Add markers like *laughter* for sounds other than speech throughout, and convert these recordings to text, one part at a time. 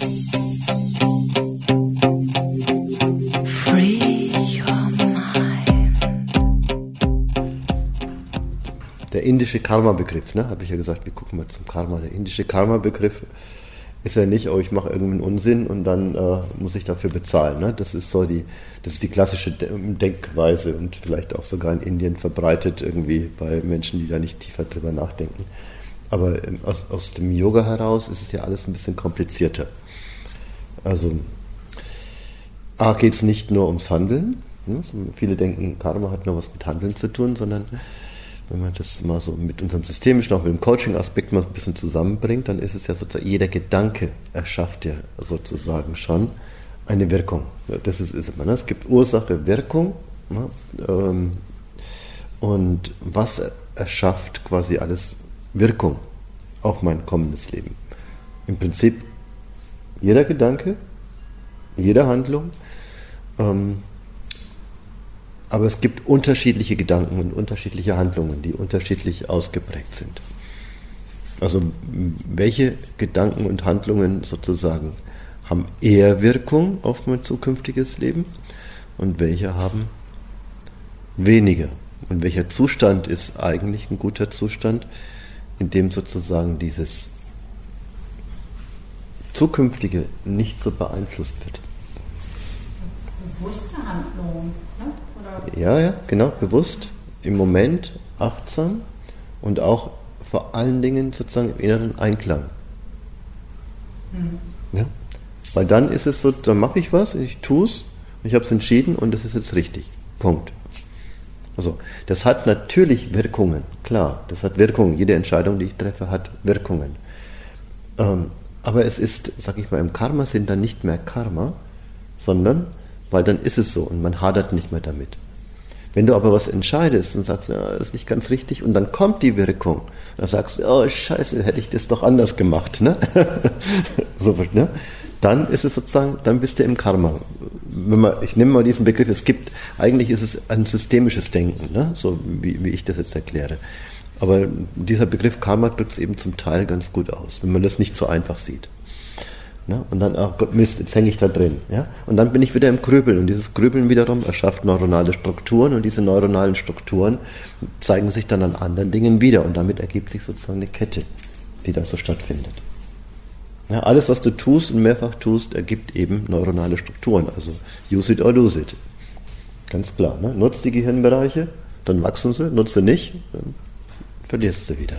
Der indische Karma-Begriff, ne, habe ich ja gesagt, wir gucken mal zum Karma. Der indische Karma-Begriff ist ja nicht, oh, ich mache irgendeinen Unsinn und dann äh, muss ich dafür bezahlen. Ne? Das ist so die, das ist die klassische Denkweise und vielleicht auch sogar in Indien verbreitet irgendwie bei Menschen, die da nicht tiefer drüber nachdenken. Aber ähm, aus, aus dem Yoga heraus ist es ja alles ein bisschen komplizierter. Also A geht es nicht nur ums Handeln. Ne? Viele denken, Karma hat nur was mit Handeln zu tun, sondern wenn man das mal so mit unserem systemischen, auch mit dem Coaching-Aspekt mal ein bisschen zusammenbringt, dann ist es ja sozusagen, jeder Gedanke erschafft ja sozusagen schon eine Wirkung. Das ist, ist immer, ne? Es gibt Ursache, Wirkung. Ne? Ähm, und was erschafft quasi alles Wirkung auf mein kommendes Leben? Im Prinzip jeder Gedanke, jede Handlung, ähm, aber es gibt unterschiedliche Gedanken und unterschiedliche Handlungen, die unterschiedlich ausgeprägt sind. Also welche Gedanken und Handlungen sozusagen haben eher Wirkung auf mein zukünftiges Leben und welche haben weniger. Und welcher Zustand ist eigentlich ein guter Zustand, in dem sozusagen dieses Zukünftige nicht so beeinflusst wird. Bewusste Handlungen. Ja, ja, genau, bewusst, im Moment, achtsam und auch vor allen Dingen sozusagen im inneren Einklang. Mhm. Ja? Weil dann ist es so, dann mache ich was, ich tue es, ich habe es entschieden und das ist jetzt richtig. Punkt. Also, das hat natürlich Wirkungen, klar, das hat Wirkungen. Jede Entscheidung, die ich treffe, hat Wirkungen. Ähm, aber es ist, sag ich mal, im Karma-Sinn dann nicht mehr Karma, sondern, weil dann ist es so und man hadert nicht mehr damit. Wenn du aber was entscheidest und sagst, ja, das ist nicht ganz richtig, und dann kommt die Wirkung, dann sagst du, oh Scheiße, hätte ich das doch anders gemacht, ne? *laughs* so, ne? Dann ist es sozusagen, dann bist du im Karma. Wenn man, ich nehme mal diesen Begriff, es gibt, eigentlich ist es ein systemisches Denken, ne? so wie, wie ich das jetzt erkläre. Aber dieser Begriff Karma drückt es eben zum Teil ganz gut aus, wenn man das nicht so einfach sieht. Ne? Und dann, ach Gott, Mist, jetzt hänge ich da drin. Ja? Und dann bin ich wieder im Grübeln. Und dieses Grübeln wiederum erschafft neuronale Strukturen und diese neuronalen Strukturen zeigen sich dann an anderen Dingen wieder. Und damit ergibt sich sozusagen eine Kette, die da so stattfindet. Ja, alles, was du tust und mehrfach tust, ergibt eben neuronale Strukturen. Also use it or lose it. Ganz klar. Ne? Nutzt die Gehirnbereiche, dann wachsen sie, nutze nicht, dann verlierst sie wieder.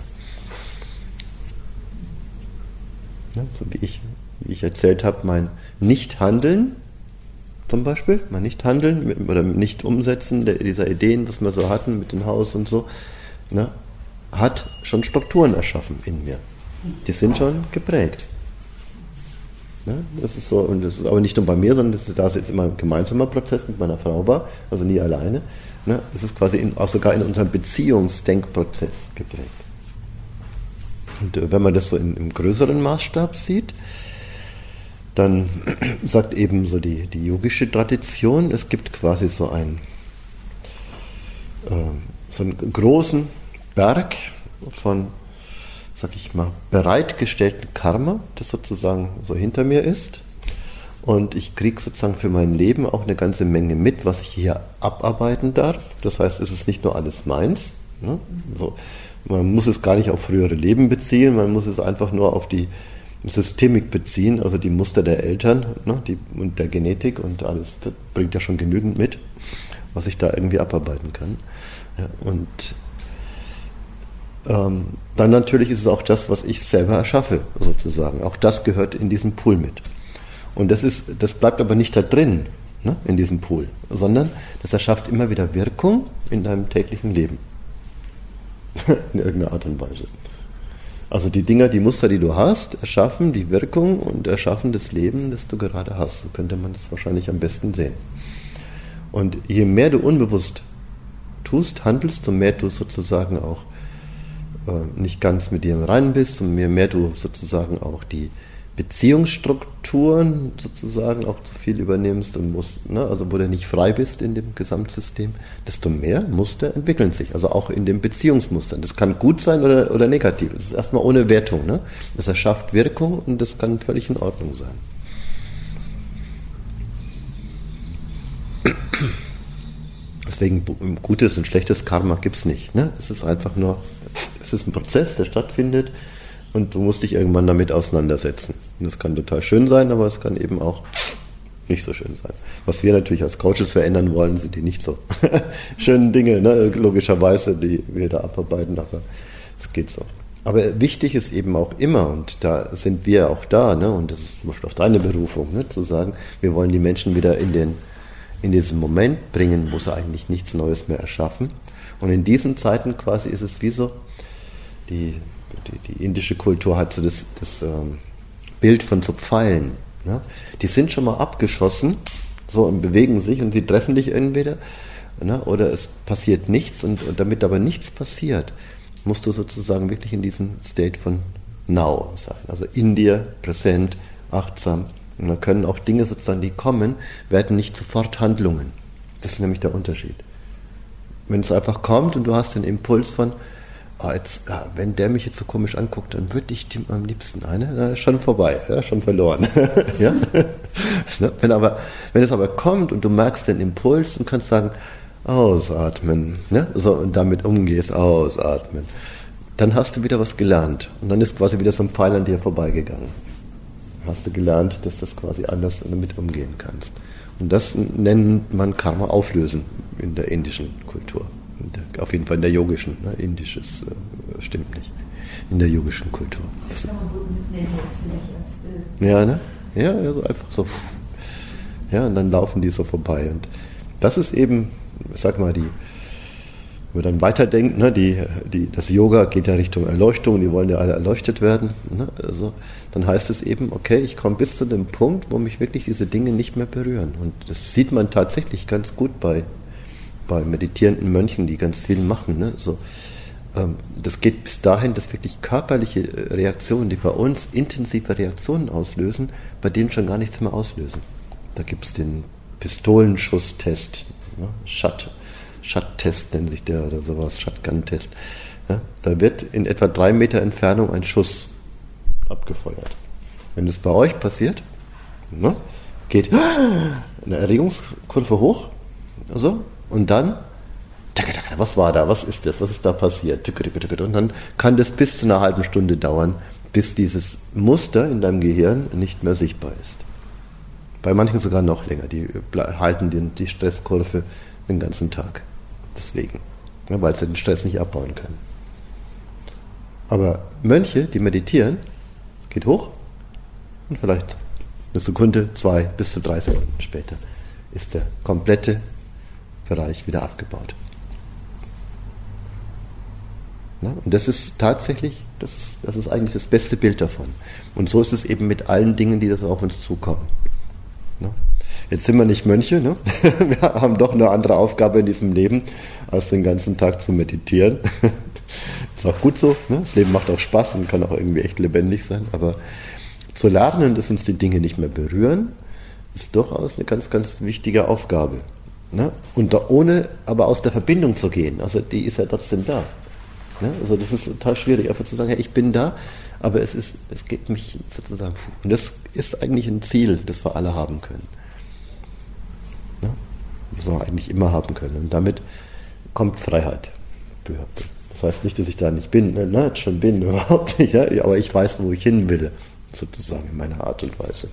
Ja, so wie ich wie ich erzählt habe, mein Nicht-Handeln zum Beispiel, mein Nicht-Handeln oder Nicht-Umsetzen dieser Ideen, was wir so hatten mit dem Haus und so, ne, hat schon Strukturen erschaffen in mir. Die sind schon geprägt. Ne? Das ist so, und das ist aber nicht nur bei mir, sondern das ist, da ist jetzt immer ein gemeinsamer Prozess mit meiner Frau war, also nie alleine. Ne? Das ist quasi in, auch sogar in unserem Beziehungsdenkprozess geprägt. Und äh, wenn man das so in, im größeren Maßstab sieht, dann *clears throat* sagt eben so die, die yogische Tradition, es gibt quasi so einen, äh, so einen großen Berg von, sag ich mal, bereitgestellten Karma, das sozusagen so hinter mir ist. Und ich kriege sozusagen für mein Leben auch eine ganze Menge mit, was ich hier abarbeiten darf. Das heißt, es ist nicht nur alles meins. Ne? So, man muss es gar nicht auf frühere Leben beziehen, man muss es einfach nur auf die Systemik beziehen, also die Muster der Eltern ne, die, und der Genetik und alles, das bringt ja schon genügend mit, was ich da irgendwie abarbeiten kann. Ja, und ähm, dann natürlich ist es auch das, was ich selber erschaffe, sozusagen. Auch das gehört in diesen Pool mit. Und das, ist, das bleibt aber nicht da drin, ne, in diesem Pool, sondern das erschafft immer wieder Wirkung in deinem täglichen Leben. *laughs* in irgendeiner Art und Weise. Also die Dinger, die Muster, die du hast, erschaffen die Wirkung und erschaffen das Leben, das du gerade hast. So könnte man das wahrscheinlich am besten sehen. Und je mehr du unbewusst tust, handelst, umso mehr du sozusagen auch äh, nicht ganz mit dir im Reinen bist, umso mehr, mehr du sozusagen auch die Beziehungsstrukturen sozusagen auch zu viel übernimmst und musst, ne, also wo du nicht frei bist in dem Gesamtsystem, desto mehr Muster entwickeln sich. Also auch in den Beziehungsmustern. Das kann gut sein oder, oder negativ. Das ist erstmal ohne Wertung. Ne? Das erschafft Wirkung und das kann völlig in Ordnung sein. Deswegen gutes und schlechtes Karma gibt es nicht. Ne? Es ist einfach nur, es ist ein Prozess, der stattfindet und du musst dich irgendwann damit auseinandersetzen. Und das kann total schön sein, aber es kann eben auch nicht so schön sein. Was wir natürlich als Coaches verändern wollen, sind die nicht so *laughs* schönen Dinge, ne? logischerweise, die wir da abarbeiten, aber es geht so. Aber wichtig ist eben auch immer, und da sind wir auch da, ne? und das ist zum Beispiel auch deine Berufung, ne? zu sagen, wir wollen die Menschen wieder in, den, in diesen Moment bringen, wo sie eigentlich nichts Neues mehr erschaffen. Und in diesen Zeiten quasi ist es wie so, die die, die indische Kultur hat so das, das ähm, Bild von so Pfeilen. Ne? Die sind schon mal abgeschossen, so und bewegen sich und sie treffen dich entweder ne? oder es passiert nichts und, und damit aber nichts passiert, musst du sozusagen wirklich in diesem State von Now sein. Also in dir, präsent, achtsam. Und dann können auch Dinge sozusagen, die kommen, werden nicht sofort Handlungen. Das ist nämlich der Unterschied. Wenn es einfach kommt und du hast den Impuls von, oh, jetzt, wenn der mich jetzt so komisch anguckt, dann würde ich dem am liebsten eine, schon vorbei, ja, schon verloren. *laughs* ja? Ne? wenn, aber, wenn es aber kommt und du merkst den Impuls und kannst sagen, ausatmen, ne? so, und damit umgehst, ausatmen, dann hast du wieder was gelernt. Und dann ist quasi wieder so ein Pfeil an dir vorbeigegangen. Hast du gelernt, dass das quasi anders damit umgehen kannst. Und das nennt man Karma auflösen in der indischen Kultur der, auf jeden Fall in der yogischen, ne? indisches äh, stimmt nicht. In der yogischen Kultur. Das kann man gut mitnehmen jetzt vielleicht als Bild. Ja, ne? Ja, also einfach so. Ja, und dann laufen die so vorbei. Und das ist eben, sag mal, die, wenn man dann weiterdenkt, ne, die, die, das Yoga geht ja Richtung Erleuchtung, die wollen ja alle erleuchtet werden. Ne, also, dann heißt es eben, okay, ich komme bis zu dem Punkt, wo mich wirklich diese Dinge nicht mehr berühren. Und das sieht man tatsächlich ganz gut bei bei meditierenden Mönchen, die ganz viel machen. Ne? So, ähm, das geht bis dahin, dass wirklich körperliche äh, Reaktionen, die bei uns intensive Reaktionen auslösen, bei denen schon gar nichts mehr auslösen. Da gibt es den Pistolenschusstest, ne? Shut, Shut-Test nennt sich der oder sowas, Shotgun-Test. Ja? Da wird in etwa drei Meter Entfernung ein Schuss abgefeuert. Wenn das bei euch passiert, ne? geht eine Erregungskurve hoch, also, und dann, was war da, was ist das, was ist da passiert? Und dann kann das bis zu einer halben Stunde dauern, bis dieses Muster in deinem Gehirn nicht mehr sichtbar ist. Bei manchen sogar noch länger, die halten die Stresskurve den ganzen Tag. Deswegen, weil sie den Stress nicht abbauen können. Aber Mönche, die meditieren, es geht hoch und vielleicht eine Sekunde, zwei bis zu drei Sekunden später ist der komplette Bereich wieder abgebaut. Na, und das ist tatsächlich, das ist, das ist eigentlich das beste Bild davon. Und so ist es eben mit allen Dingen, die das auf uns zukommen. Na? Jetzt sind wir nicht Mönche, ne? *laughs* wir haben doch eine andere Aufgabe in diesem Leben, als den ganzen Tag zu meditieren. *laughs* ist auch gut so, ne? das Leben macht auch Spaß und kann auch irgendwie echt lebendig sein, aber zu lernen, dass uns die Dinge nicht mehr berühren, ist durchaus eine ganz, ganz wichtige Aufgabe. Ne? Und da ohne aber aus der Verbindung zu gehen. Also die ist ja trotzdem da. Ne? Also das ist total schwierig, einfach zu sagen, hey, ich bin da, aber es ist, es geht mich sozusagen. Und das ist eigentlich ein Ziel, das wir alle haben können. Ne? Wir eigentlich immer haben können. Und damit kommt Freiheit. Das heißt nicht, dass ich da nicht bin, ne, schon bin, *laughs* überhaupt nicht, ja? aber ich weiß, wo ich hin will, sozusagen in meiner Art und Weise.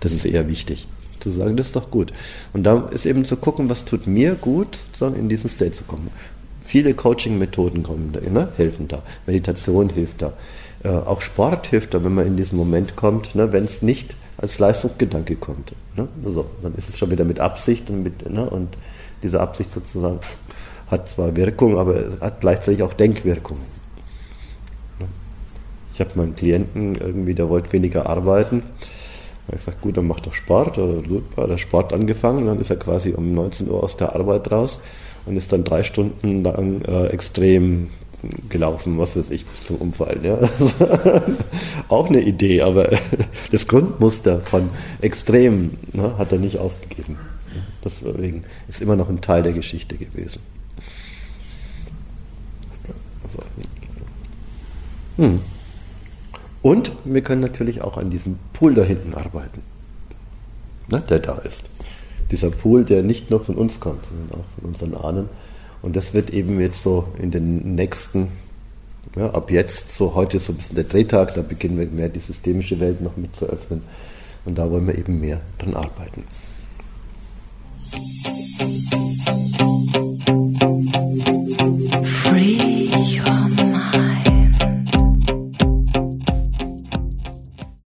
Das ist eher wichtig zu sagen, das ist doch gut. Und da ist eben zu gucken, was tut mir gut, sozusagen in diesen State zu kommen. Viele Coaching-Methoden ne, helfen da. Meditation hilft da. Äh, auch Sport hilft da, wenn man in diesen Moment kommt, ne, wenn es nicht als Leistungsgedanke kommt. Ne? Also, dann ist es schon wieder mit Absicht und, mit, ne, und diese Absicht sozusagen hat zwar Wirkung, aber hat gleichzeitig auch Denkwirkung. Ne? Ich habe meinen Klienten irgendwie, der wollte weniger arbeiten er hat gesagt, gut, dann macht doch Sport. Oder super, der Sport angefangen. Dann ist er quasi um 19 Uhr aus der Arbeit raus und ist dann drei Stunden lang äh, extrem gelaufen, was weiß ich, bis zum Umfallen. Ja. *laughs* auch eine Idee, aber *laughs* das Grundmuster von Extremen ne, hat er nicht aufgegeben. Deswegen ist immer noch ein Teil der Geschichte gewesen. Hm. Und wir können natürlich auch an diesem Pool da hinten arbeiten, ne, der da ist. Dieser Pool, der nicht nur von uns kommt, sondern auch von unseren Ahnen. Und das wird eben jetzt so in den nächsten, ja, ab jetzt, so heute so ein bisschen der Drehtag, da beginnen wir mehr die systemische Welt noch mit zu öffnen. Und da wollen wir eben mehr dran arbeiten. You.